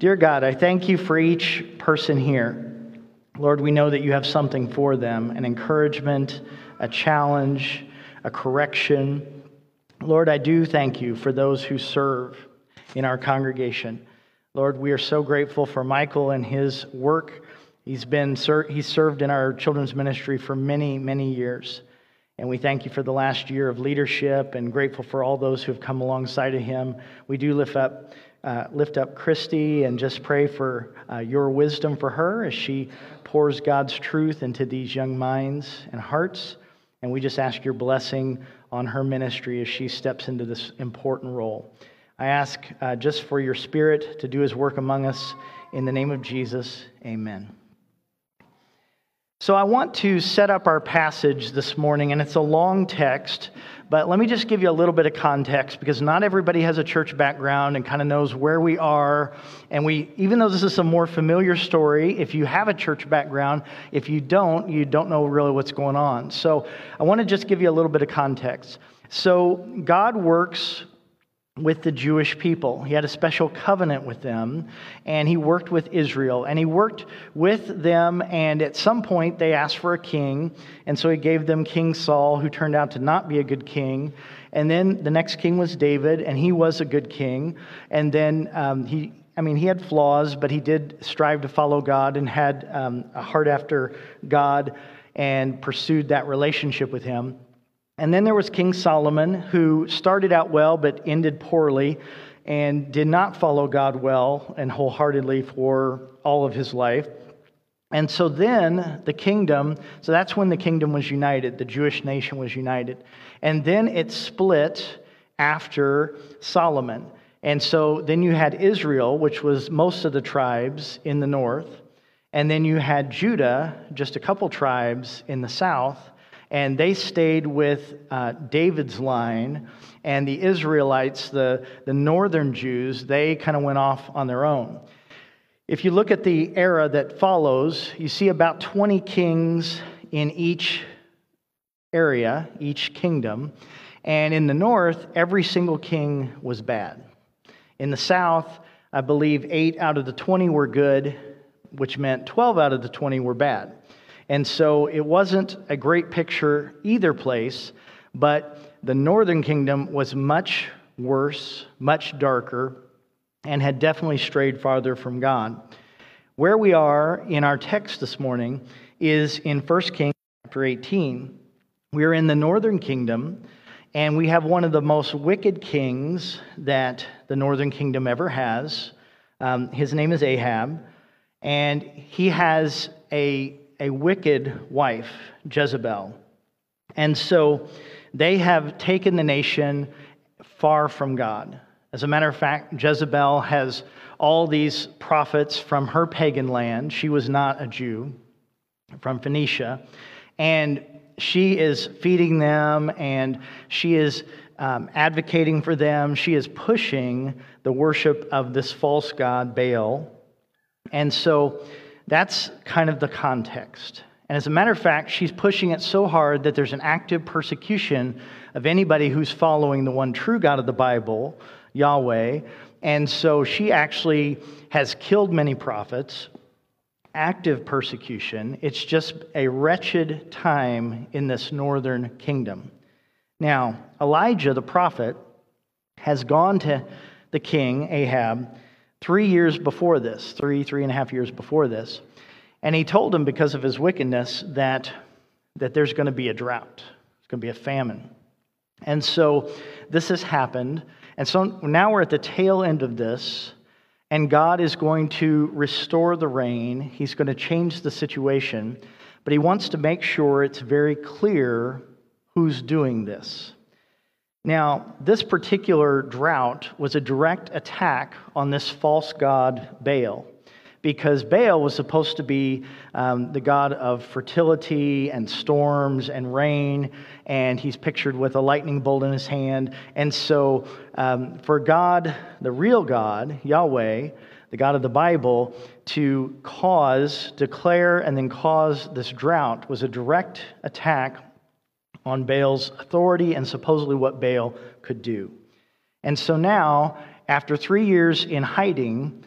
Dear God, I thank you for each person here. Lord, we know that you have something for them an encouragement, a challenge, a correction. Lord, I do thank you for those who serve in our congregation. Lord, we are so grateful for Michael and his work. He's been he's served in our children's ministry for many, many years. And we thank you for the last year of leadership and grateful for all those who have come alongside of him. We do lift up, uh, lift up Christy and just pray for uh, your wisdom for her as she pours God's truth into these young minds and hearts. And we just ask your blessing on her ministry as she steps into this important role. I ask uh, just for your spirit to do his work among us. In the name of Jesus, amen. So, I want to set up our passage this morning, and it's a long text, but let me just give you a little bit of context because not everybody has a church background and kind of knows where we are. And we, even though this is a more familiar story, if you have a church background, if you don't, you don't know really what's going on. So, I want to just give you a little bit of context. So, God works with the Jewish people. He had a special covenant with them, and he worked with Israel. And he worked with them, and at some point they asked for a king, and so he gave them King Saul, who turned out to not be a good king. And then the next king was David, and he was a good king. And then um, he, I mean, he had flaws, but he did strive to follow God and had um, a heart after God and pursued that relationship with him. And then there was King Solomon, who started out well but ended poorly and did not follow God well and wholeheartedly for all of his life. And so then the kingdom, so that's when the kingdom was united, the Jewish nation was united. And then it split after Solomon. And so then you had Israel, which was most of the tribes in the north. And then you had Judah, just a couple tribes in the south and they stayed with uh, David's line, and the Israelites, the, the northern Jews, they kind of went off on their own. If you look at the era that follows, you see about 20 kings in each area, each kingdom. And in the north, every single king was bad. In the south, I believe 8 out of the 20 were good, which meant 12 out of the 20 were bad. And so it wasn't a great picture either place, but the northern kingdom was much worse, much darker, and had definitely strayed farther from God. Where we are in our text this morning is in 1 Kings chapter 18. We are in the northern kingdom, and we have one of the most wicked kings that the northern kingdom ever has. Um, his name is Ahab, and he has a a wicked wife, Jezebel. And so they have taken the nation far from God. As a matter of fact, Jezebel has all these prophets from her pagan land. She was not a Jew, from Phoenicia. And she is feeding them and she is um, advocating for them. She is pushing the worship of this false god, Baal. And so that's kind of the context. And as a matter of fact, she's pushing it so hard that there's an active persecution of anybody who's following the one true God of the Bible, Yahweh. And so she actually has killed many prophets, active persecution. It's just a wretched time in this northern kingdom. Now, Elijah the prophet has gone to the king, Ahab, three years before this, three, three and a half years before this. And he told him, because of his wickedness, that, that there's going to be a drought, it's going to be a famine. And so this has happened. And so now we're at the tail end of this, and God is going to restore the rain. He's going to change the situation, but He wants to make sure it's very clear who's doing this. Now, this particular drought was a direct attack on this false god Baal, because Baal was supposed to be um, the god of fertility and storms and rain, and he's pictured with a lightning bolt in his hand. And so, um, for God, the real God, Yahweh, the God of the Bible, to cause, declare, and then cause this drought was a direct attack on Baal's authority and supposedly what Baal could do. And so now, after three years in hiding,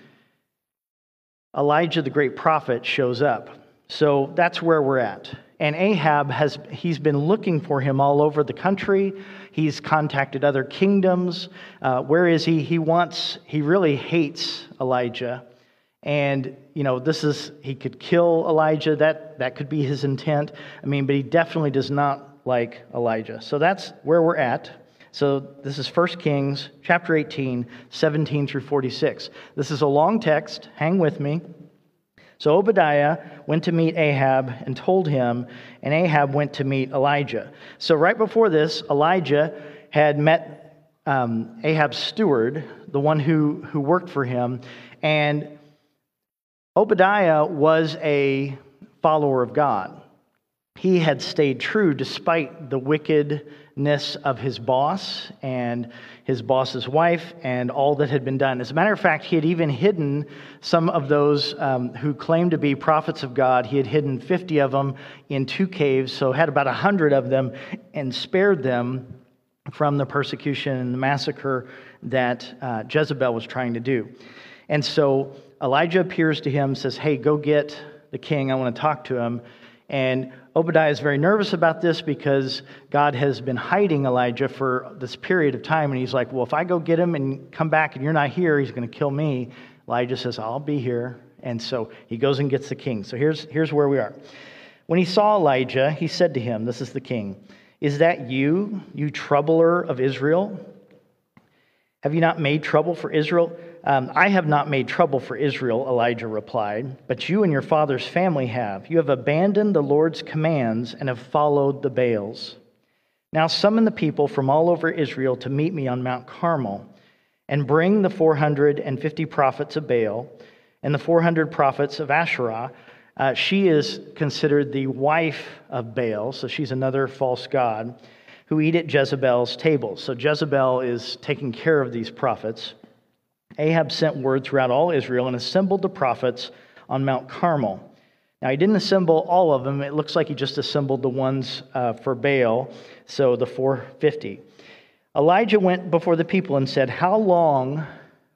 Elijah the great prophet shows up. So that's where we're at. And Ahab has he's been looking for him all over the country. He's contacted other kingdoms. Uh, where is he? He wants he really hates Elijah. And you know, this is he could kill Elijah. That that could be his intent. I mean, but he definitely does not like Elijah. So that's where we're at. So this is 1 Kings chapter 18, 17 through 46. This is a long text. Hang with me. So Obadiah went to meet Ahab and told him, and Ahab went to meet Elijah. So right before this, Elijah had met um, Ahab's steward, the one who, who worked for him, and Obadiah was a follower of God. He had stayed true despite the wickedness of his boss and his boss's wife and all that had been done. As a matter of fact, he had even hidden some of those um, who claimed to be prophets of God. He had hidden 50 of them in two caves, so had about 100 of them and spared them from the persecution and the massacre that uh, Jezebel was trying to do. And so Elijah appears to him, says, Hey, go get the king. I want to talk to him. And Obadiah is very nervous about this because God has been hiding Elijah for this period of time. And he's like, Well, if I go get him and come back and you're not here, he's going to kill me. Elijah says, I'll be here. And so he goes and gets the king. So here's, here's where we are. When he saw Elijah, he said to him, This is the king, Is that you, you troubler of Israel? Have you not made trouble for Israel? Um, I have not made trouble for Israel, Elijah replied, but you and your father's family have. You have abandoned the Lord's commands and have followed the Baals. Now summon the people from all over Israel to meet me on Mount Carmel, and bring the 450 prophets of Baal and the 400 prophets of Asherah. Uh, she is considered the wife of Baal, so she's another false god, who eat at Jezebel's table. So Jezebel is taking care of these prophets. Ahab sent word throughout all Israel and assembled the prophets on Mount Carmel. Now, he didn't assemble all of them. It looks like he just assembled the ones uh, for Baal, so the 450. Elijah went before the people and said, How long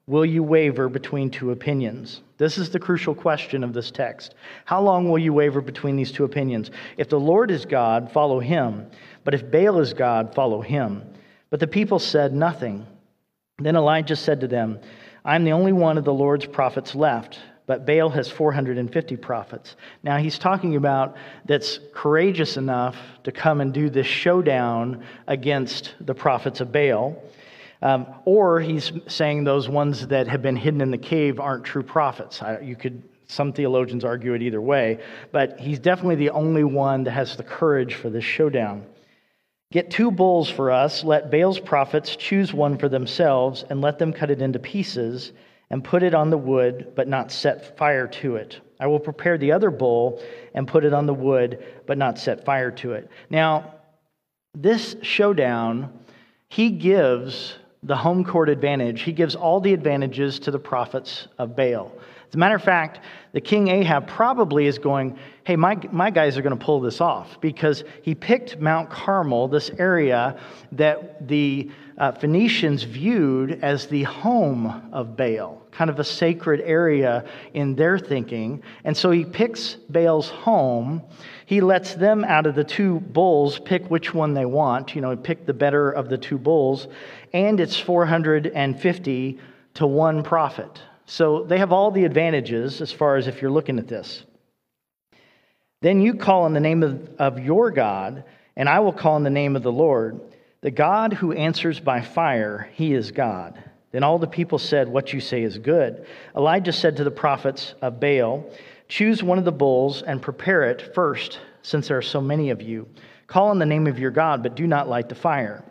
will you waver between two opinions? This is the crucial question of this text. How long will you waver between these two opinions? If the Lord is God, follow him. But if Baal is God, follow him. But the people said nothing. Then Elijah said to them, I'm the only one of the Lord's prophets left, but Baal has 450 prophets. Now he's talking about that's courageous enough to come and do this showdown against the prophets of Baal. Um, or he's saying those ones that have been hidden in the cave aren't true prophets. I, you could some theologians argue it either way, but he's definitely the only one that has the courage for this showdown. Get two bulls for us. Let Baal's prophets choose one for themselves, and let them cut it into pieces and put it on the wood, but not set fire to it. I will prepare the other bull and put it on the wood, but not set fire to it. Now, this showdown, he gives the home court advantage. He gives all the advantages to the prophets of Baal. As a matter of fact, the king Ahab probably is going, hey, my, my guys are going to pull this off because he picked Mount Carmel, this area that the uh, Phoenicians viewed as the home of Baal, kind of a sacred area in their thinking. And so he picks Baal's home. He lets them out of the two bulls pick which one they want, you know, pick the better of the two bulls. And it's 450 to one prophet. So they have all the advantages as far as if you're looking at this. Then you call on the name of, of your God, and I will call on the name of the Lord. The God who answers by fire, he is God. Then all the people said, What you say is good. Elijah said to the prophets of Baal, Choose one of the bulls and prepare it first, since there are so many of you. Call on the name of your God, but do not light the fire.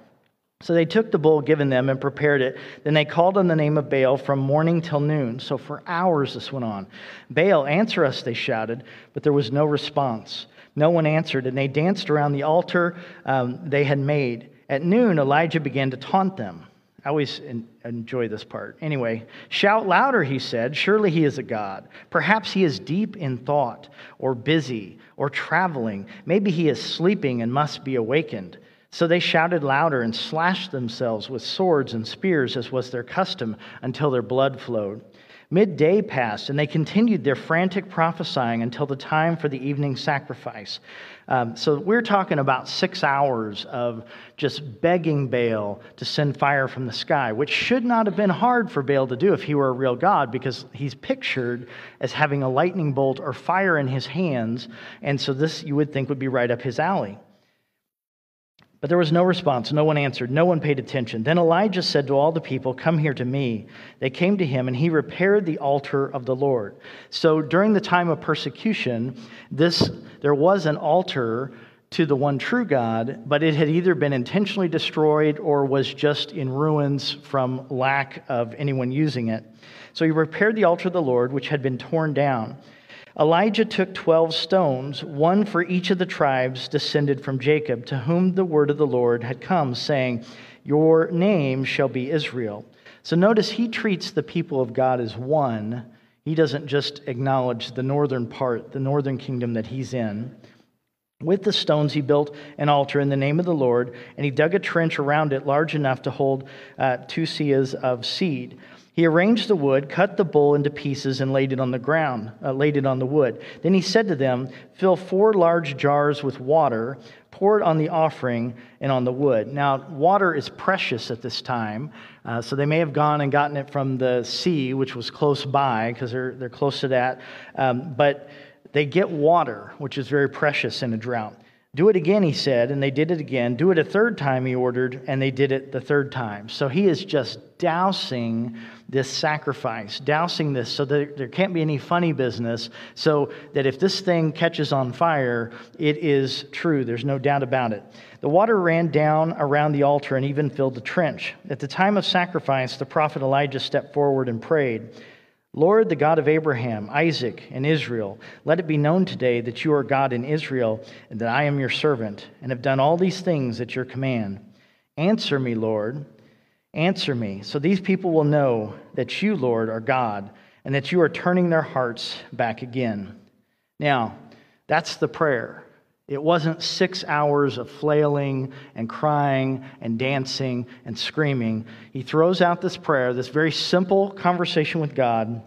So they took the bull given them and prepared it. Then they called on the name of Baal from morning till noon. So for hours this went on. Baal, answer us, they shouted, but there was no response. No one answered, and they danced around the altar um, they had made. At noon, Elijah began to taunt them. I always enjoy this part. Anyway, shout louder, he said. Surely he is a God. Perhaps he is deep in thought, or busy, or traveling. Maybe he is sleeping and must be awakened. So they shouted louder and slashed themselves with swords and spears, as was their custom, until their blood flowed. Midday passed, and they continued their frantic prophesying until the time for the evening sacrifice. Um, so we're talking about six hours of just begging Baal to send fire from the sky, which should not have been hard for Baal to do if he were a real God, because he's pictured as having a lightning bolt or fire in his hands. And so this you would think would be right up his alley. But there was no response. No one answered. No one paid attention. Then Elijah said to all the people, Come here to me. They came to him, and he repaired the altar of the Lord. So during the time of persecution, this, there was an altar to the one true God, but it had either been intentionally destroyed or was just in ruins from lack of anyone using it. So he repaired the altar of the Lord, which had been torn down. Elijah took 12 stones, one for each of the tribes descended from Jacob, to whom the word of the Lord had come, saying, Your name shall be Israel. So notice he treats the people of God as one. He doesn't just acknowledge the northern part, the northern kingdom that he's in. With the stones, he built an altar in the name of the Lord, and he dug a trench around it large enough to hold uh, two seahs of seed. He arranged the wood, cut the bull into pieces, and laid it on the ground, uh, laid it on the wood. Then he said to them, Fill four large jars with water, pour it on the offering and on the wood. Now, water is precious at this time, uh, so they may have gone and gotten it from the sea, which was close by, because they're, they're close to that. Um, but they get water, which is very precious in a drought. Do it again, he said, and they did it again. Do it a third time, he ordered, and they did it the third time. So he is just dousing this sacrifice, dousing this so that there can't be any funny business, so that if this thing catches on fire, it is true. There's no doubt about it. The water ran down around the altar and even filled the trench. At the time of sacrifice, the prophet Elijah stepped forward and prayed. Lord, the God of Abraham, Isaac, and Israel, let it be known today that you are God in Israel, and that I am your servant, and have done all these things at your command. Answer me, Lord. Answer me, so these people will know that you, Lord, are God, and that you are turning their hearts back again. Now, that's the prayer. It wasn't six hours of flailing and crying and dancing and screaming. He throws out this prayer, this very simple conversation with God.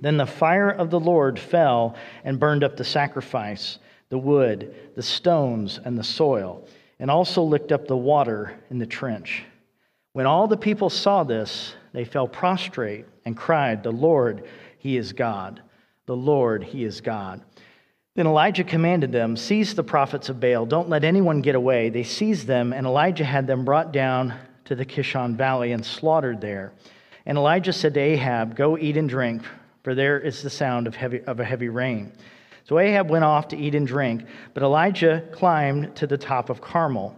Then the fire of the Lord fell and burned up the sacrifice, the wood, the stones, and the soil, and also licked up the water in the trench. When all the people saw this, they fell prostrate and cried, The Lord, He is God. The Lord, He is God. Then Elijah commanded them, Seize the prophets of Baal, don't let anyone get away. They seized them, and Elijah had them brought down to the Kishon Valley and slaughtered there. And Elijah said to Ahab, Go eat and drink, for there is the sound of, heavy, of a heavy rain. So Ahab went off to eat and drink, but Elijah climbed to the top of Carmel.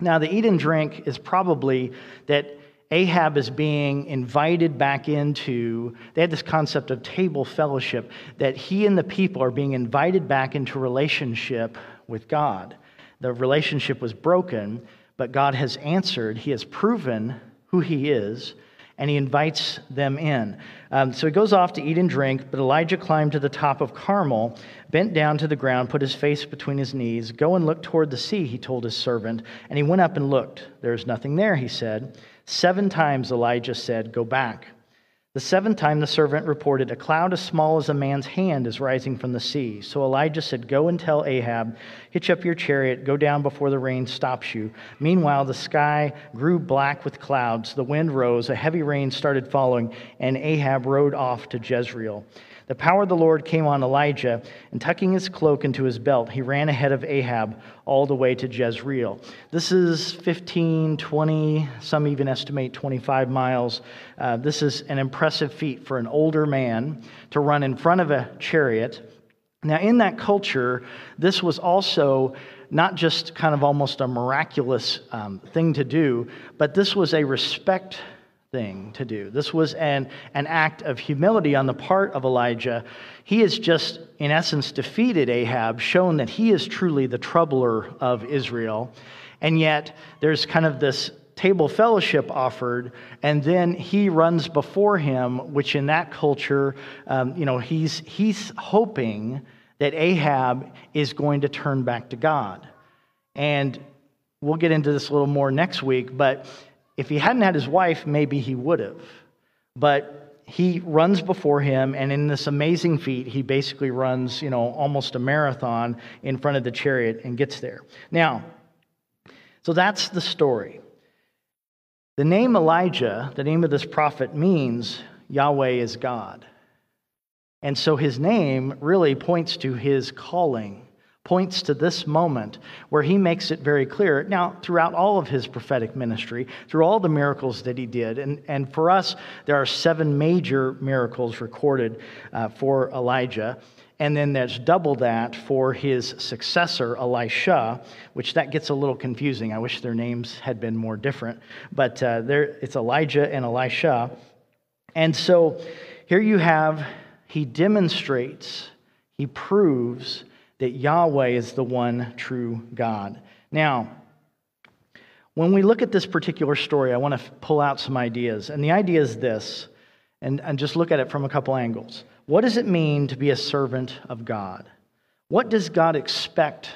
Now, the eat and drink is probably that Ahab is being invited back into, they had this concept of table fellowship, that he and the people are being invited back into relationship with God. The relationship was broken, but God has answered. He has proven who he is, and he invites them in. Um, so he goes off to eat and drink, but Elijah climbed to the top of Carmel, bent down to the ground, put his face between his knees. Go and look toward the sea, he told his servant. And he went up and looked. There is nothing there, he said. Seven times Elijah said, Go back. The seventh time the servant reported, A cloud as small as a man's hand is rising from the sea. So Elijah said, Go and tell Ahab, hitch up your chariot, go down before the rain stops you. Meanwhile, the sky grew black with clouds, the wind rose, a heavy rain started falling, and Ahab rode off to Jezreel. The power of the Lord came on Elijah, and tucking his cloak into his belt, he ran ahead of Ahab all the way to Jezreel. This is 15, 20, some even estimate 25 miles. Uh, this is an impressive feat for an older man to run in front of a chariot. Now, in that culture, this was also not just kind of almost a miraculous um, thing to do, but this was a respect thing to do. This was an, an act of humility on the part of Elijah. He has just, in essence, defeated Ahab, shown that he is truly the troubler of Israel. And yet, there's kind of this table fellowship offered, and then he runs before him, which in that culture, um, you know, he's, he's hoping that Ahab is going to turn back to God. And we'll get into this a little more next week, but if he hadn't had his wife, maybe he would have. But he runs before him, and in this amazing feat, he basically runs, you know, almost a marathon in front of the chariot and gets there. Now, so that's the story. The name Elijah, the name of this prophet, means Yahweh is God. And so his name really points to his calling, points to this moment where he makes it very clear. Now, throughout all of his prophetic ministry, through all the miracles that he did, and, and for us, there are seven major miracles recorded uh, for Elijah. And then there's double that for his successor, Elisha, which that gets a little confusing. I wish their names had been more different. But uh, there, it's Elijah and Elisha. And so here you have he demonstrates, he proves that Yahweh is the one true God. Now, when we look at this particular story, I want to pull out some ideas. And the idea is this, and, and just look at it from a couple angles. What does it mean to be a servant of God? What does God expect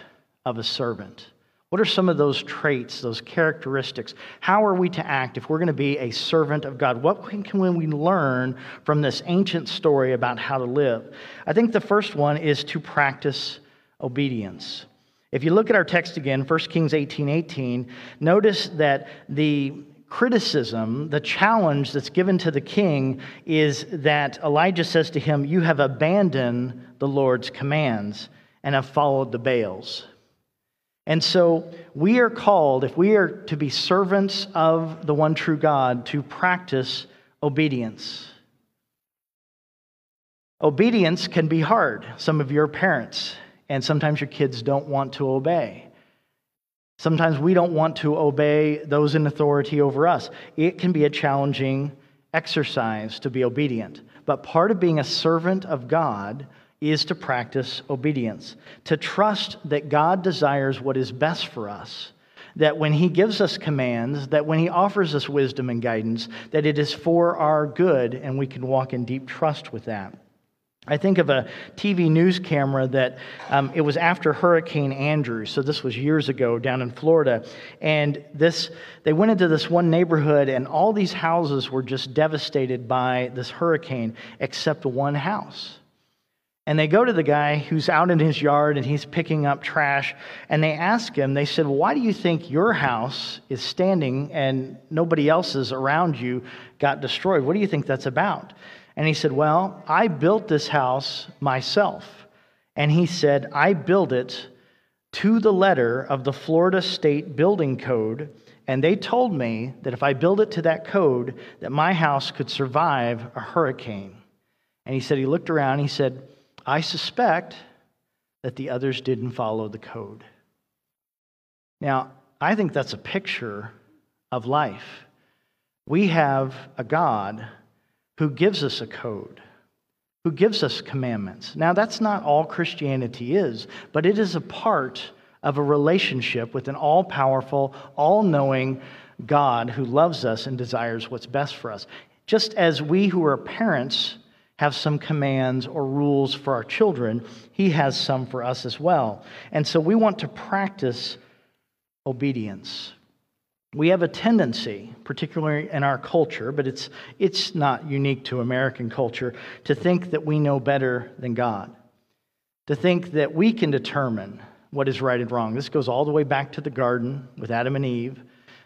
of a servant? What are some of those traits, those characteristics? How are we to act if we're going to be a servant of God? What can we learn from this ancient story about how to live? I think the first one is to practice obedience. If you look at our text again, 1 Kings 18 18, notice that the criticism, the challenge that's given to the king is that Elijah says to him, You have abandoned the Lord's commands and have followed the Baals. And so we are called, if we are to be servants of the one true God, to practice obedience. Obedience can be hard. Some of your parents, and sometimes your kids don't want to obey. Sometimes we don't want to obey those in authority over us. It can be a challenging exercise to be obedient. But part of being a servant of God is to practice obedience, to trust that God desires what is best for us, that when He gives us commands, that when He offers us wisdom and guidance, that it is for our good and we can walk in deep trust with that. I think of a TV news camera that um, it was after Hurricane Andrew, so this was years ago down in Florida, and this they went into this one neighborhood, and all these houses were just devastated by this hurricane, except one house. And they go to the guy who's out in his yard and he's picking up trash. And they ask him, they said, Why do you think your house is standing and nobody else's around you got destroyed? What do you think that's about? And he said, Well, I built this house myself. And he said, I built it to the letter of the Florida State Building Code. And they told me that if I build it to that code, that my house could survive a hurricane. And he said, he looked around, he said, I suspect that the others didn't follow the code. Now, I think that's a picture of life. We have a God who gives us a code, who gives us commandments. Now, that's not all Christianity is, but it is a part of a relationship with an all powerful, all knowing God who loves us and desires what's best for us. Just as we who are parents have some commands or rules for our children, He has some for us as well. And so we want to practice obedience. We have a tendency, particularly in our culture, but it's, it's not unique to American culture, to think that we know better than God, to think that we can determine what is right and wrong. This goes all the way back to the garden with Adam and Eve.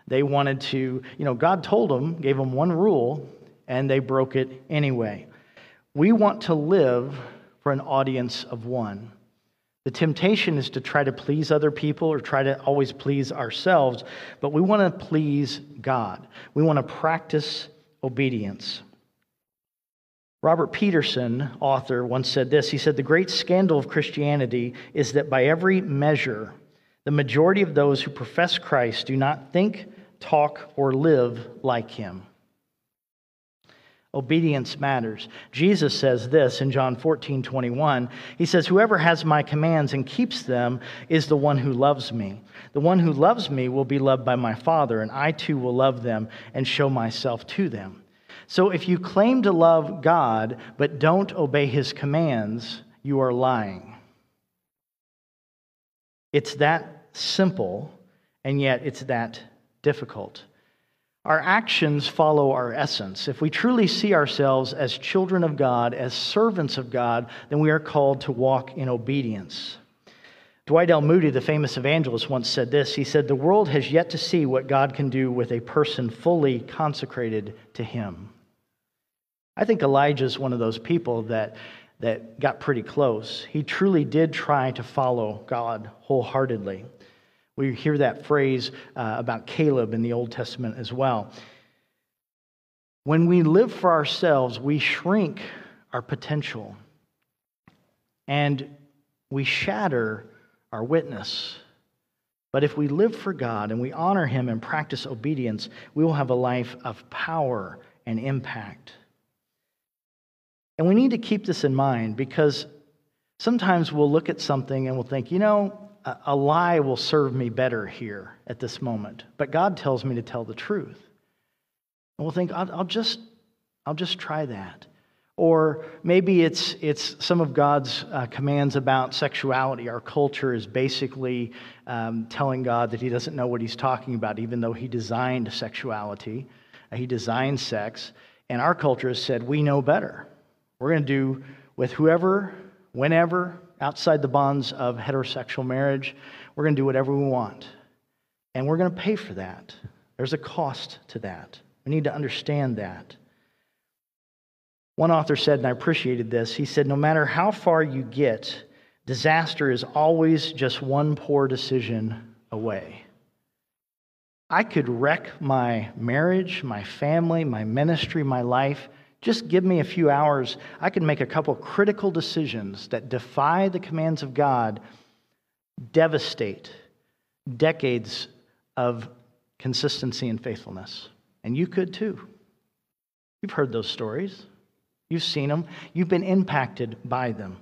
They wanted to, you know, God told them, gave them one rule, and they broke it anyway. We want to live for an audience of one. The temptation is to try to please other people or try to always please ourselves, but we want to please God. We want to practice obedience. Robert Peterson, author, once said this. He said, The great scandal of Christianity is that by every measure, the majority of those who profess Christ do not think, talk, or live like him. Obedience matters. Jesus says this in John 14, 21. He says, Whoever has my commands and keeps them is the one who loves me. The one who loves me will be loved by my Father, and I too will love them and show myself to them. So if you claim to love God but don't obey his commands, you are lying. It's that simple, and yet it's that difficult. Our actions follow our essence. If we truly see ourselves as children of God, as servants of God, then we are called to walk in obedience. Dwight L. Moody, the famous evangelist, once said this. He said, The world has yet to see what God can do with a person fully consecrated to Him. I think Elijah is one of those people that, that got pretty close. He truly did try to follow God wholeheartedly. We hear that phrase uh, about Caleb in the Old Testament as well. When we live for ourselves, we shrink our potential and we shatter our witness. But if we live for God and we honor Him and practice obedience, we will have a life of power and impact. And we need to keep this in mind because sometimes we'll look at something and we'll think, you know, a lie will serve me better here at this moment. But God tells me to tell the truth. And we'll think, I'll, I'll just, I'll just try that. Or maybe it's, it's some of God's uh, commands about sexuality. Our culture is basically um, telling God that He doesn't know what He's talking about, even though He designed sexuality, uh, He designed sex. And our culture has said, we know better. We're going to do with whoever, whenever, outside the bonds of heterosexual marriage, we're going to do whatever we want. And we're going to pay for that. There's a cost to that. We need to understand that. One author said, and I appreciated this, he said, No matter how far you get, disaster is always just one poor decision away. I could wreck my marriage, my family, my ministry, my life. Just give me a few hours. I can make a couple critical decisions that defy the commands of God, devastate decades of consistency and faithfulness. And you could too. You've heard those stories. You've seen them, you've been impacted by them.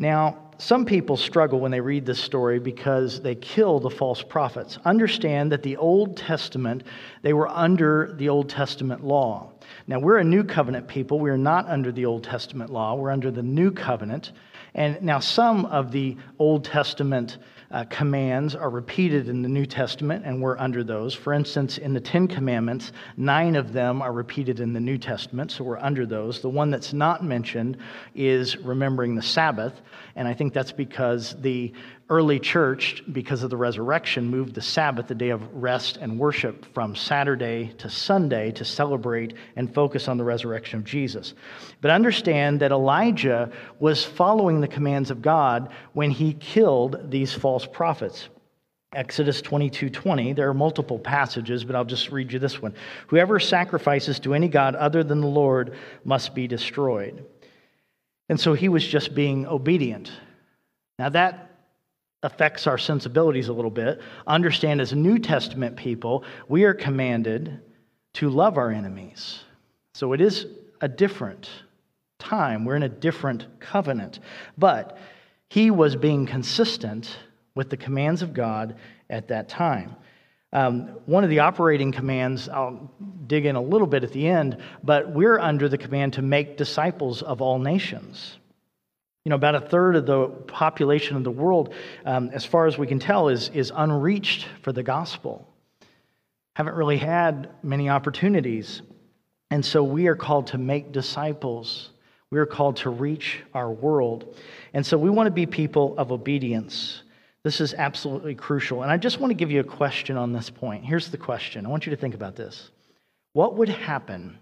Now, some people struggle when they read this story because they kill the false prophets. Understand that the Old Testament, they were under the Old Testament law. Now, we're a new covenant people. We are not under the Old Testament law, we're under the new covenant. And now, some of the Old Testament uh, commands are repeated in the New Testament, and we're under those. For instance, in the Ten Commandments, nine of them are repeated in the New Testament, so we're under those. The one that's not mentioned is remembering the Sabbath, and I think that's because the early church, because of the resurrection, moved the Sabbath, the day of rest and worship, from Saturday to Sunday to celebrate and focus on the resurrection of Jesus. But understand that Elijah was following the commands of God when he killed these false prophets. Exodus 22 20. There are multiple passages, but I'll just read you this one. Whoever sacrifices to any God other than the Lord must be destroyed. And so he was just being obedient. Now, that affects our sensibilities a little bit. Understand, as New Testament people, we are commanded to love our enemies. So it is a different time. We're in a different covenant. But he was being consistent with the commands of God at that time. Um, one of the operating commands, I'll dig in a little bit at the end, but we're under the command to make disciples of all nations. You know, about a third of the population of the world, um, as far as we can tell, is, is unreached for the gospel. Haven't really had many opportunities. And so we are called to make disciples. We are called to reach our world. And so we want to be people of obedience. This is absolutely crucial. And I just want to give you a question on this point. Here's the question I want you to think about this. What would happen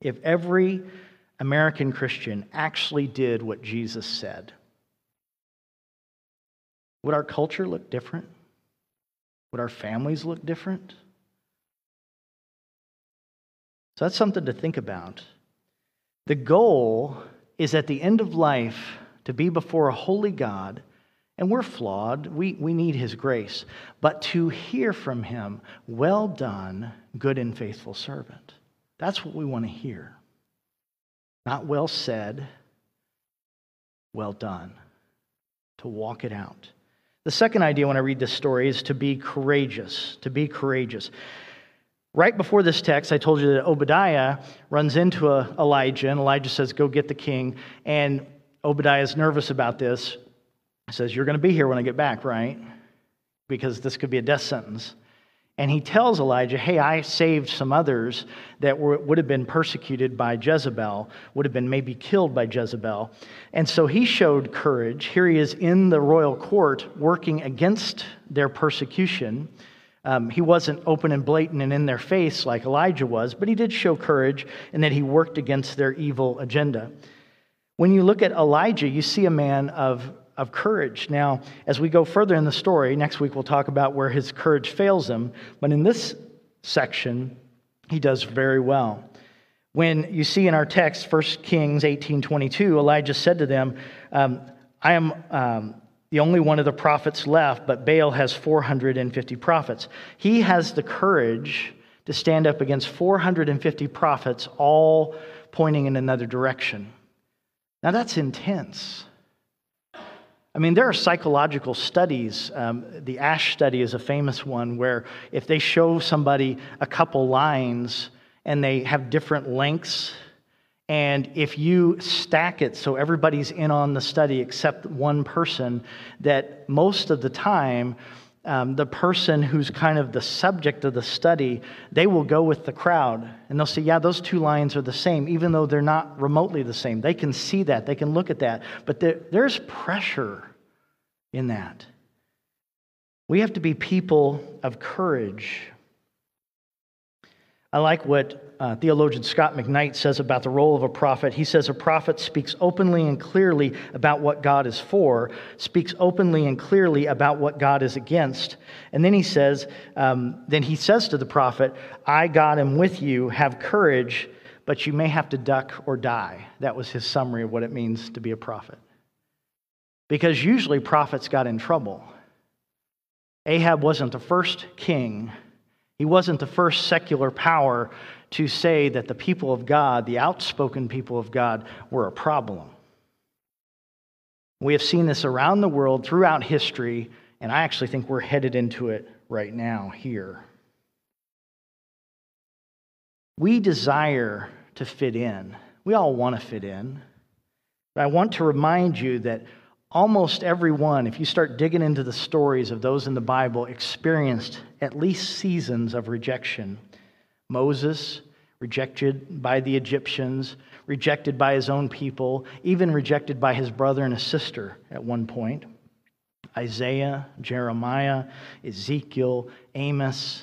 if every American Christian actually did what Jesus said, would our culture look different? Would our families look different? So that's something to think about. The goal is at the end of life to be before a holy God, and we're flawed. We, we need His grace. But to hear from Him, well done, good and faithful servant. That's what we want to hear. Not well said, well done. To walk it out. The second idea when I read this story is to be courageous. To be courageous. Right before this text, I told you that Obadiah runs into a Elijah, and Elijah says, Go get the king. And Obadiah is nervous about this. Says, You're going to be here when I get back, right? Because this could be a death sentence. And he tells Elijah, Hey, I saved some others that were, would have been persecuted by Jezebel, would have been maybe killed by Jezebel. And so he showed courage. Here he is in the royal court working against their persecution. Um, he wasn't open and blatant and in their face like Elijah was, but he did show courage in that he worked against their evil agenda. When you look at Elijah, you see a man of of courage. Now, as we go further in the story, next week we'll talk about where his courage fails him, but in this section, he does very well. When you see in our text, 1 Kings 18:22, Elijah said to them, um, I am um, the only one of the prophets left, but Baal has 450 prophets. He has the courage to stand up against 450 prophets, all pointing in another direction. Now, that's intense. I mean, there are psychological studies. Um, the Asch study is a famous one where if they show somebody a couple lines and they have different lengths, and if you stack it so everybody's in on the study except one person, that most of the time, um, the person who's kind of the subject of the study, they will go with the crowd and they'll say, Yeah, those two lines are the same, even though they're not remotely the same. They can see that, they can look at that. But there, there's pressure in that. We have to be people of courage. I like what uh, theologian Scot McKnight says about the role of a prophet. He says a prophet speaks openly and clearly about what God is for, speaks openly and clearly about what God is against. And then he says, um, then he says to the prophet, I, God, am with you, have courage, but you may have to duck or die. That was his summary of what it means to be a prophet because usually prophets got in trouble. Ahab wasn't the first king, he wasn't the first secular power to say that the people of God, the outspoken people of God, were a problem. We have seen this around the world throughout history, and I actually think we're headed into it right now here. We desire to fit in. We all want to fit in. But I want to remind you that almost everyone, if you start digging into the stories of those in the Bible, experienced at least seasons of rejection. Moses, rejected by the Egyptians, rejected by his own people, even rejected by his brother and his sister at one point. Isaiah, Jeremiah, Ezekiel, Amos.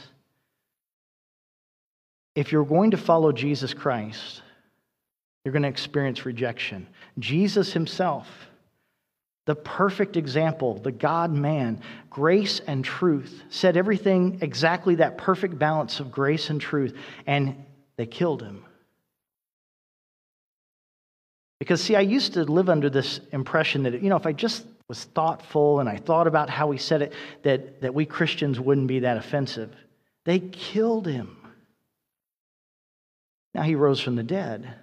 If you're going to follow Jesus Christ, you're going to experience rejection. Jesus himself the perfect example, the God man, grace and truth, said everything exactly that perfect balance of grace and truth, and they killed him. Because, see, I used to live under this impression that, you know, if I just was thoughtful and I thought about how he said it, that, that we Christians wouldn't be that offensive. They killed him. Now he rose from the dead.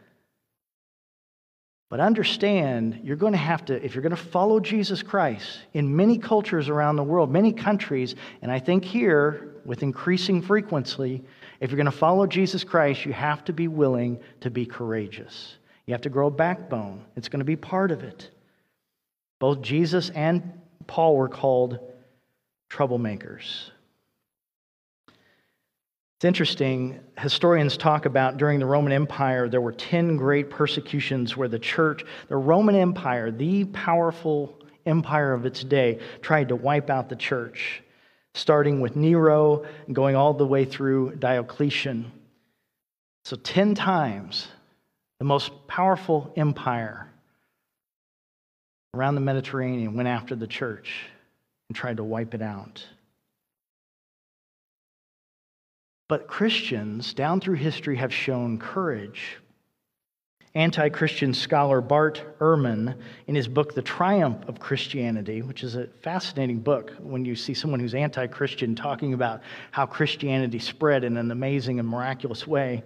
But understand, you're going to have to, if you're going to follow Jesus Christ in many cultures around the world, many countries, and I think here with increasing frequency, if you're going to follow Jesus Christ, you have to be willing to be courageous. You have to grow a backbone, it's going to be part of it. Both Jesus and Paul were called troublemakers. It's interesting, historians talk about during the Roman Empire, there were 10 great persecutions where the church, the Roman Empire, the powerful empire of its day, tried to wipe out the church, starting with Nero and going all the way through Diocletian. So, 10 times the most powerful empire around the Mediterranean went after the church and tried to wipe it out. But Christians down through history have shown courage. Anti Christian scholar Bart Ehrman, in his book, The Triumph of Christianity, which is a fascinating book when you see someone who's anti Christian talking about how Christianity spread in an amazing and miraculous way.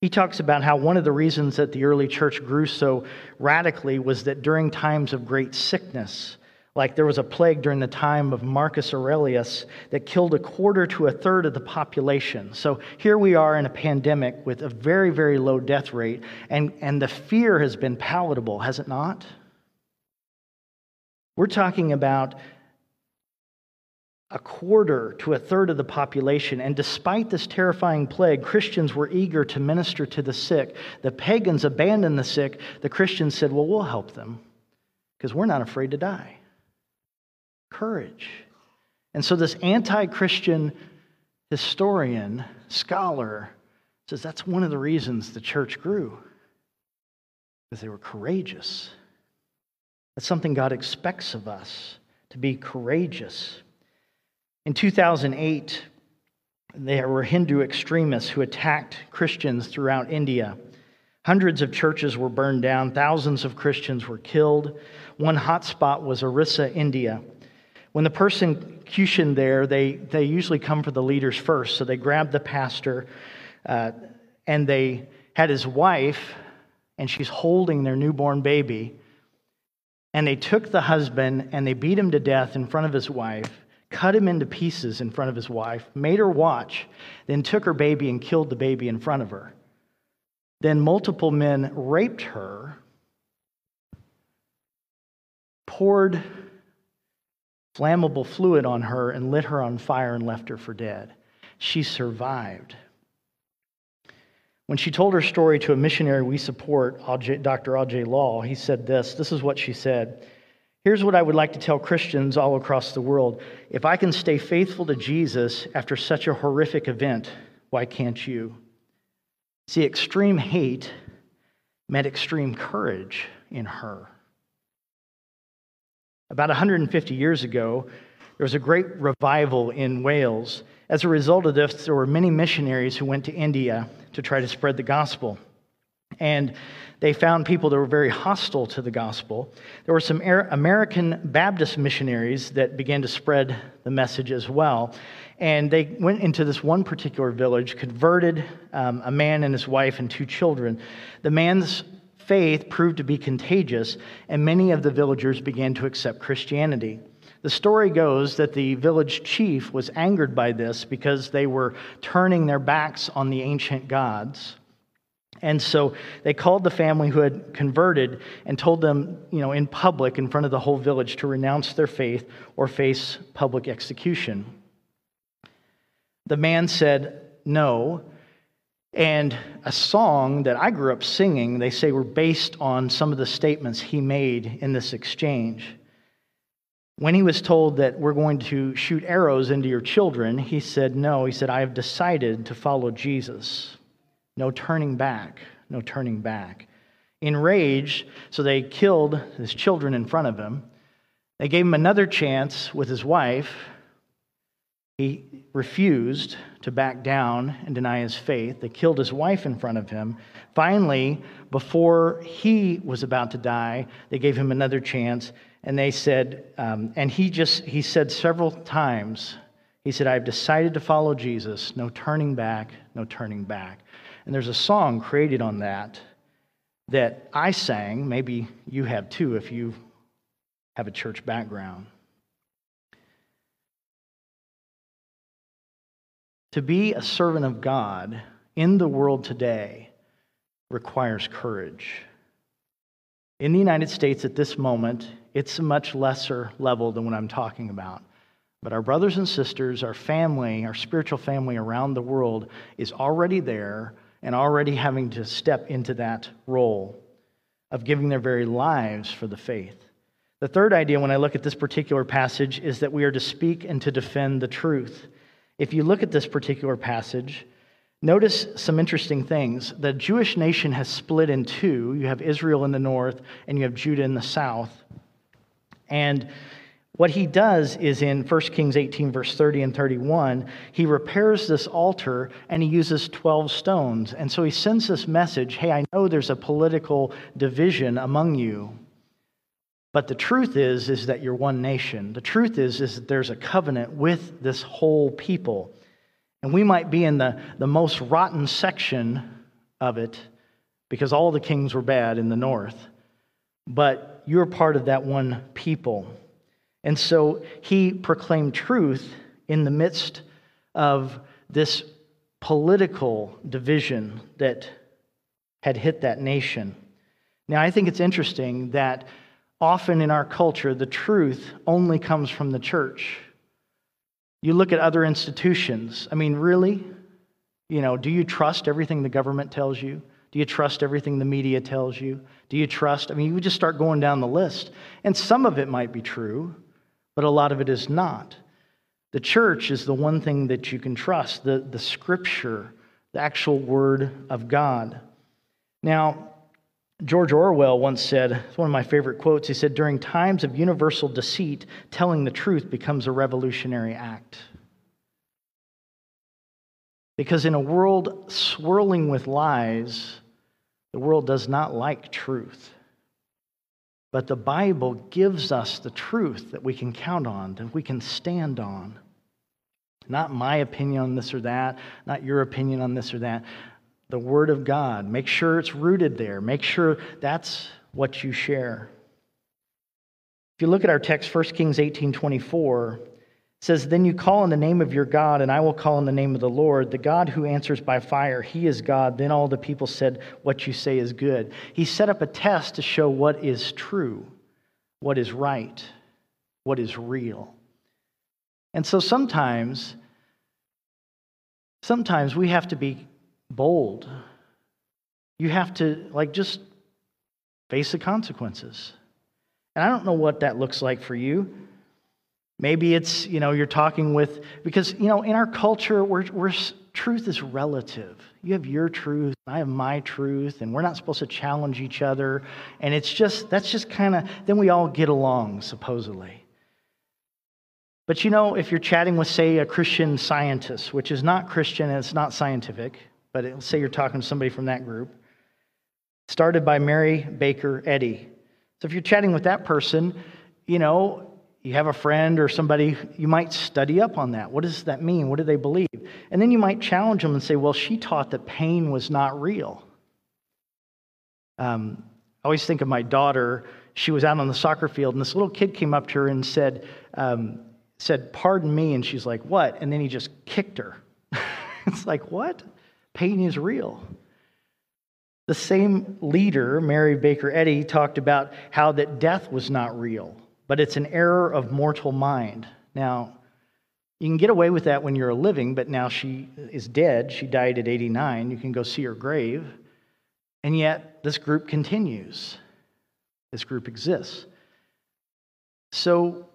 He talks about how one of the reasons that the early church grew so radically was that during times of great sickness, like there was a plague during the time of Marcus Aurelius that killed a quarter to a third of the population. So here we are in a pandemic with a very, very low death rate, and, and the fear has been palatable, has it not? We're talking about a quarter to a third of the population. And despite this terrifying plague, Christians were eager to minister to the sick. The pagans abandoned the sick. The Christians said, Well, we'll help them because we're not afraid to die. Courage. And so, this anti Christian historian, scholar, says that's one of the reasons the church grew, because they were courageous. That's something God expects of us to be courageous. In 2008, there were Hindu extremists who attacked Christians throughout India. Hundreds of churches were burned down, thousands of Christians were killed. One hotspot was Orissa, India. When the persecution there, they, they usually come for the leaders first. So they grabbed the pastor uh, and they had his wife, and she's holding their newborn baby. And they took the husband and they beat him to death in front of his wife, cut him into pieces in front of his wife, made her watch, then took her baby and killed the baby in front of her. Then multiple men raped her, poured flammable fluid on her, and lit her on fire and left her for dead. She survived. When she told her story to a missionary we support, Dr. Ajay Lal, he said this. This is what she said. Here's what I would like to tell Christians all across the world. If I can stay faithful to Jesus after such a horrific event, why can't you? See, extreme hate meant extreme courage in her. About 150 years ago, there was a great revival in Wales. As a result of this, there were many missionaries who went to India to try to spread the gospel. And they found people that were very hostile to the gospel. There were some American Baptist missionaries that began to spread the message as well. And they went into this one particular village, converted um, a man and his wife and two children. The man's faith proved to be contagious, and many of the villagers began to accept Christianity. The story goes that the village chief was angered by this because they were turning their backs on the ancient gods. And so they called the family who had converted and told them, you know, in public in front of the whole village to renounce their faith or face public execution. The man said no. And a song that I grew up singing, they say, were based on some of the statements he made in this exchange. When he was told that we're going to shoot arrows into your children, he said, No. He said, I have decided to follow Jesus. No turning back, no turning back. Enraged, so they killed his children in front of him. They gave him another chance with his wife. He refused to back down and deny his faith. They killed his wife in front of him. Finally, before he was about to die, they gave him another chance and they said, um, and he just, he said several times, he said, I've decided to follow Jesus, no turning back, no turning back. And there's a song created on that that I sang, maybe you have too if you have a church background. To be a servant of God in the world today requires courage. In the United States at this moment, it's a much lesser level than what I'm talking about. But our brothers and sisters, our family, our spiritual family around the world is already there and already having to step into that role of giving their very lives for the faith. The third idea when I look at this particular passage is that we are to speak and to defend the truth. If you look at this particular passage, Notice some interesting things. The Jewish nation has split in two. You have Israel in the north, and you have Judah in the south. And what he does is in 1 Kings 18, verse 30 and 31, he repairs this altar and he uses 12 stones. And so he sends this message hey, I know there's a political division among you. But the truth is, is that you're one nation. The truth is, is that there's a covenant with this whole people. And we might be in the, the most rotten section of it because all the kings were bad in the north. But you're part of that one people. And so he proclaimed truth in the midst of this political division that had hit that nation. Now, I think it's interesting that often in our culture, the truth only comes from the church. You look at other institutions. I mean, really? You know, do you trust everything the government tells you? Do you trust everything the media tells you? Do you trust? I mean, you just start going down the list. And some of it might be true, but a lot of it is not. The church is the one thing that you can trust the, the scripture, the actual word of God. Now, George Orwell once said, it's one of my favorite quotes. He said, During times of universal deceit, telling the truth becomes a revolutionary act. Because in a world swirling with lies, the world does not like truth. But the Bible gives us the truth that we can count on, that we can stand on. Not my opinion on this or that, not your opinion on this or that. The Word of God. Make sure it's rooted there. Make sure that's what you share. If you look at our text, 1 Kings 18 24, says, Then you call in the name of your God, and I will call in the name of the Lord, the God who answers by fire. He is God. Then all the people said, What you say is good. He set up a test to show what is true, what is right, what is real. And so sometimes, sometimes we have to be bold. You have to, like, just face the consequences. And I don't know what that looks like for you. Maybe it's, you know, you're talking with, because, you know, in our culture, we're, we're, truth is relative. You have your truth, I have my truth, and we're not supposed to challenge each other. And it's just, that's just kind of, then we all get along, supposedly. But you know, if you're chatting with, say, a Christian scientist, which is not Christian and it's not scientific, but say you're talking to somebody from that group, started by Mary Baker Eddy. So if you're chatting with that person, you know, you have a friend or somebody, you might study up on that. What does that mean? What do they believe? And then you might challenge them and say, well, she taught that pain was not real. Um, I always think of my daughter. She was out on the soccer field, and this little kid came up to her and said, um, said, Pardon me. And she's like, What? And then he just kicked her. it's like, What? Pain is real. The same leader, Mary Baker Eddy, talked about how that death was not real but it's an error of mortal mind. Now, you can get away with that when you're living, but now she is dead. She died at 89. You can go see her grave. And yet, this group continues. This group exists. So,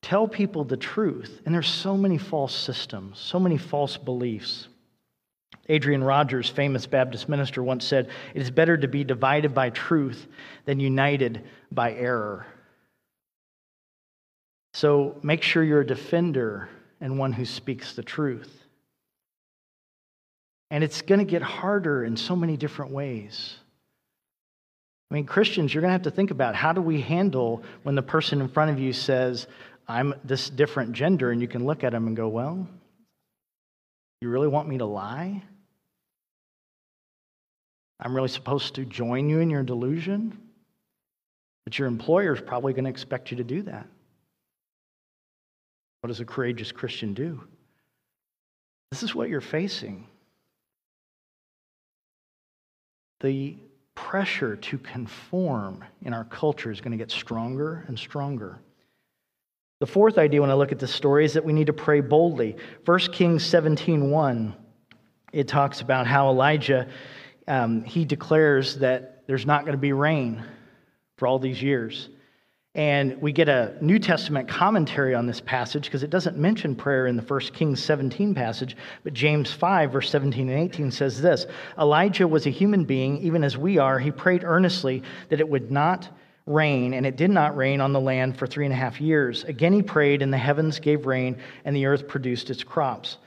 tell people the truth. And there's so many false systems, so many false beliefs. Adrian Rogers, famous Baptist minister, once said, It is better to be divided by truth than united by error. So make sure you're a defender and one who speaks the truth. And it's going to get harder in so many different ways. I mean, Christians, you're going to have to think about how do we handle when the person in front of you says, I'm this different gender, and you can look at them and go, Well, you really want me to lie? I'm really supposed to join you in your delusion? But your employer is probably going to expect you to do that. What does a courageous Christian do? This is what you're facing. The pressure to conform in our culture is going to get stronger and stronger. The fourth idea when I look at this story is that we need to pray boldly. 1 Kings 17 1, it talks about how Elijah um, he declares that there's not going to be rain for all these years. And we get a New Testament commentary on this passage because it doesn't mention prayer in the First Kings 17 passage, but James 5, verse 17 and 18 says this Elijah was a human being, even as we are. He prayed earnestly that it would not rain, and it did not rain on the land for three and a half years. Again, he prayed, and the heavens gave rain, and the earth produced its crops.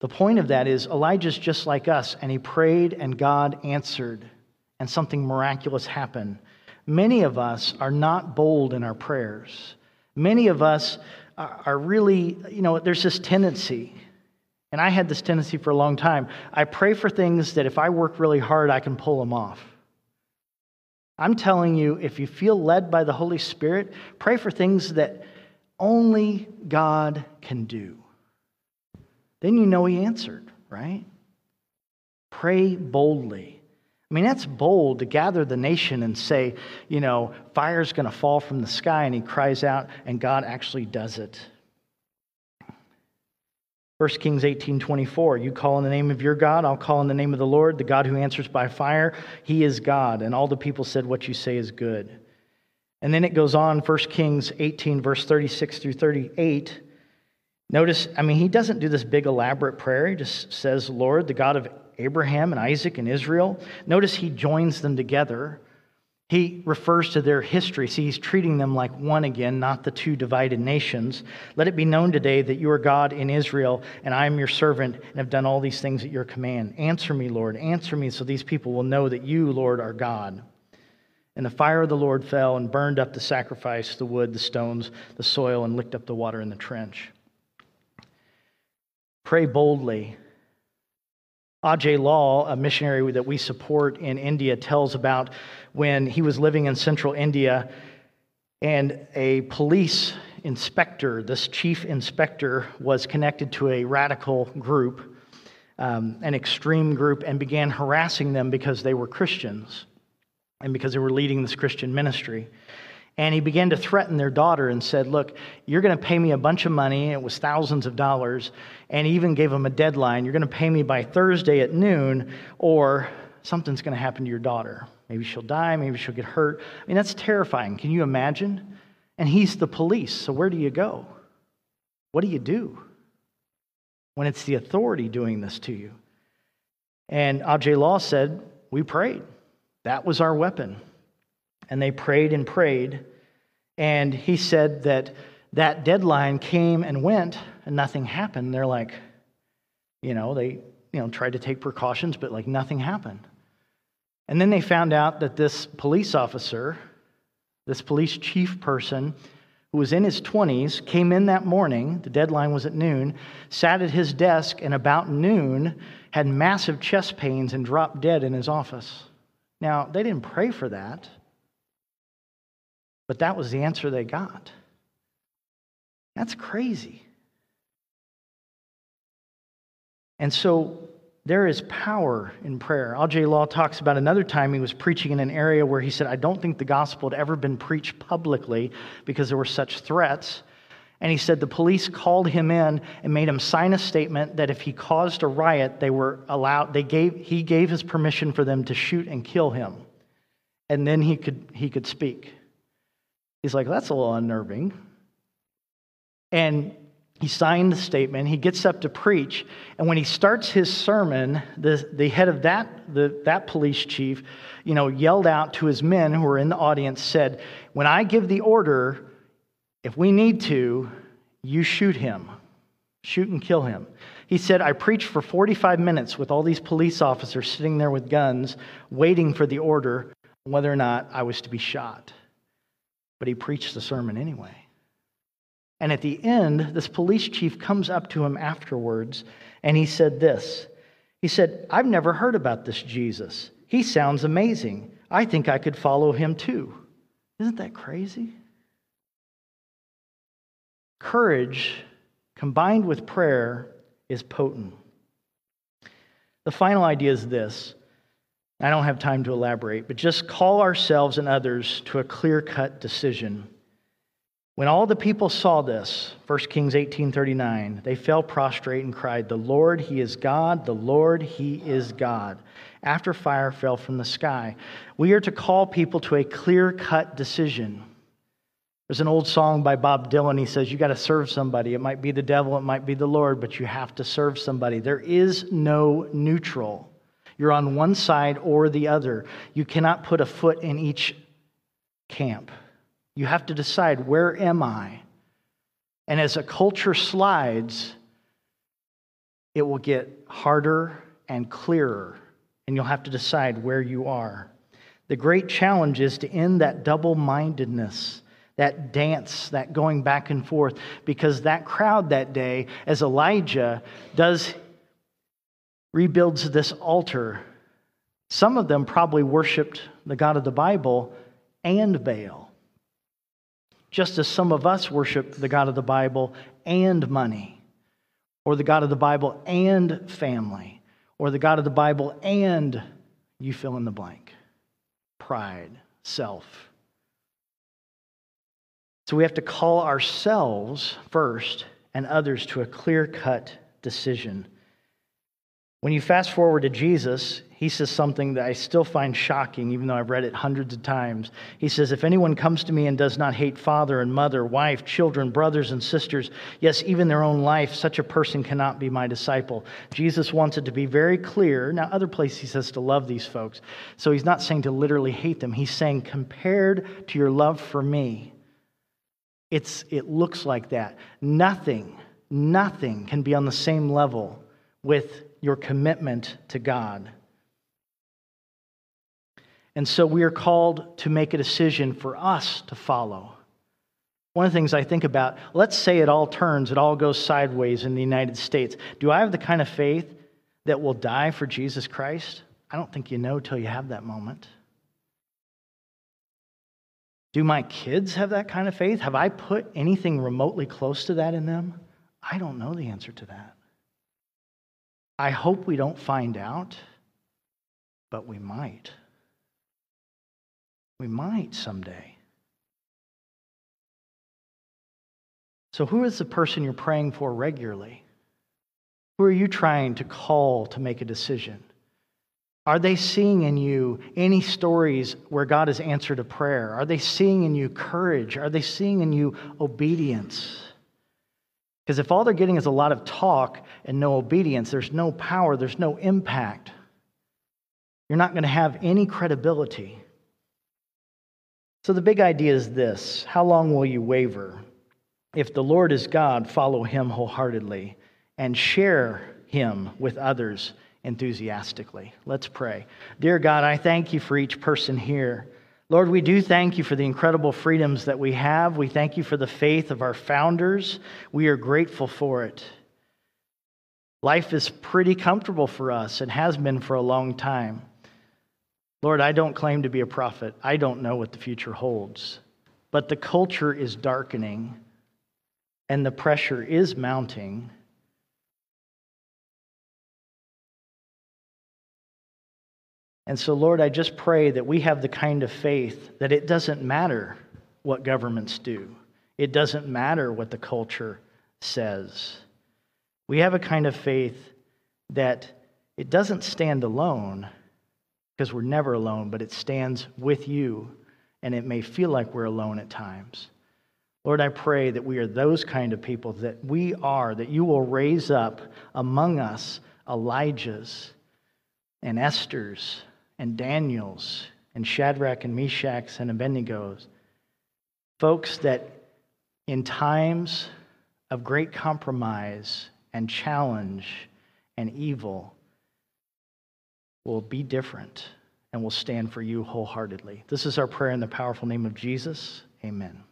The point of that is Elijah's just like us, and he prayed, and God answered, and something miraculous happened. Many of us are not bold in our prayers. Many of us are really, you know, there's this tendency, and I had this tendency for a long time. I pray for things that if I work really hard, I can pull them off. I'm telling you, if you feel led by the Holy Spirit, pray for things that only God can do. Then you know He answered, right? Pray boldly. I mean, that's bold to gather the nation and say, you know, fire's going to fall from the sky. And he cries out, and God actually does it. 1 Kings 18 24, you call in the name of your God, I'll call in the name of the Lord, the God who answers by fire. He is God. And all the people said, What you say is good. And then it goes on, 1 Kings 18, verse 36 through 38. Notice, I mean, he doesn't do this big elaborate prayer. He just says, Lord, the God of Abraham and Isaac and Israel. Notice he joins them together. He refers to their history. See, he's treating them like one again, not the two divided nations. Let it be known today that you are God in Israel, and I am your servant, and have done all these things at your command. Answer me, Lord. Answer me, so these people will know that you, Lord, are God. And the fire of the Lord fell and burned up the sacrifice, the wood, the stones, the soil, and licked up the water in the trench. Pray boldly Ajay Lal, a missionary that we support in India, tells about when he was living in central India and a police inspector, this chief inspector, was connected to a radical group, um, an extreme group, and began harassing them because they were Christians and because they were leading this Christian ministry. And he began to threaten their daughter and said, Look, you're going to pay me a bunch of money. It was thousands of dollars. And he even gave them a deadline. You're going to pay me by Thursday at noon, or something's going to happen to your daughter. Maybe she'll die. Maybe she'll get hurt. I mean, that's terrifying. Can you imagine? And he's the police. So where do you go? What do you do when it's the authority doing this to you? And Ajay Lal said, We prayed. That was our weapon. And they prayed and prayed. And he said that that deadline came and went and nothing happened. They're like, you know, they you know tried to take precautions, but like nothing happened. And then they found out that this police officer, this police chief person, who was in his 20s, came in that morning, the deadline was at noon, sat at his desk, and about noon had massive chest pains and dropped dead in his office. Now, they didn't pray for that. But that was the answer they got. That's crazy. And so there is power in prayer. Ajay Lal talks about another time he was preaching in an area where he said, I don't think the gospel had ever been preached publicly because there were such threats. And he said the police called him in and made him sign a statement that if he caused a riot, they were allowed, they gave, he gave his permission for them to shoot and kill him. And then he could, he could speak. He's like, that's a little unnerving. And he signed the statement. He gets up to preach. And when he starts his sermon, the, the head of that, the, that police chief, you know, yelled out to his men who were in the audience, said, When I give the order, if we need to, you shoot him. Shoot and kill him. He said, I preached for 45 minutes with all these police officers sitting there with guns, waiting for the order whether or not I was to be shot but he preached the sermon anyway. And at the end, this police chief comes up to him afterwards and he said this He said, I've never heard about this Jesus. He sounds amazing. I think I could follow him too. Isn't that crazy? Courage combined with prayer is potent. The final idea is this I don't have time to elaborate, but just call ourselves and others to a clear cut decision. When all the people saw this, 1 Kings 18:39, they fell prostrate and cried, "The Lord, he is God, the Lord, he is God." After fire fell from the sky. We are to call people to a clear-cut decision. There's an old song by Bob Dylan. He says, You got to serve somebody. It might be the devil, it might be the Lord, but you have to serve somebody. There is no neutral. You're on one side or the other. You cannot put a foot in each camp. You have to decide where am I? And as a culture slides, it will get harder and clearer, and you'll have to decide where you are. The great challenge is to end that double mindedness, that dance, that going back and forth, because that crowd that day, as Elijah does rebuilds this altar. Some of them probably worshiped the God of the Bible and Baal, just as some of us worship the God of the Bible and money, or the God of the Bible and family, or the God of the Bible and you fill in the blank pride, self. So we have to call ourselves first and others to a clear cut decision. When you fast forward to Jesus, he says something that I still find shocking, even though I've read it hundreds of times. He says, If anyone comes to me and does not hate father and mother, wife, children, brothers and sisters, yes, even their own life, such a person cannot be my disciple. Jesus wants it to be very clear. Now, other places he says to love these folks. So he's not saying to literally hate them, he's saying, compared to your love for me, it's, it looks like that. Nothing, nothing can be on the same level with your commitment to God. And so we are called to make a decision for us to follow. One of the things I think about, let's say it all turns, it all goes sideways in the United States. Do I have the kind of faith that will die for Jesus Christ? I don't think you know till you have that moment. Do my kids have that kind of faith? Have I put anything remotely close to that in them? I don't know the answer to that. I hope we don't find out, but we might. We might someday. So, who is the person you're praying for regularly? Who are you trying to call to make a decision? Are they seeing in you any stories where God has answered a prayer? Are they seeing in you courage? Are they seeing in you obedience? Because if all they're getting is a lot of talk and no obedience, there's no power, there's no impact. You're not going to have any credibility. So the big idea is this How long will you waver? If the Lord is God, follow him wholeheartedly and share him with others enthusiastically. Let's pray. Dear God, I thank you for each person here. Lord, we do thank you for the incredible freedoms that we have. We thank you for the faith of our founders. We are grateful for it. Life is pretty comfortable for us and has been for a long time. Lord, I don't claim to be a prophet. I don't know what the future holds. But the culture is darkening and the pressure is mounting. And so, Lord, I just pray that we have the kind of faith that it doesn't matter what governments do, it doesn't matter what the culture says. We have a kind of faith that it doesn't stand alone because we're never alone, but it stands with you, and it may feel like we're alone at times. Lord, I pray that we are those kind of people, that we are, that you will raise up among us Elijahs and Esthers and Daniels and Shadrach and Meshachs and Abednego's. Folks that in times of great compromise and challenge and evil will be different and will stand for you wholeheartedly. This is our prayer in the powerful name of Jesus. Amen.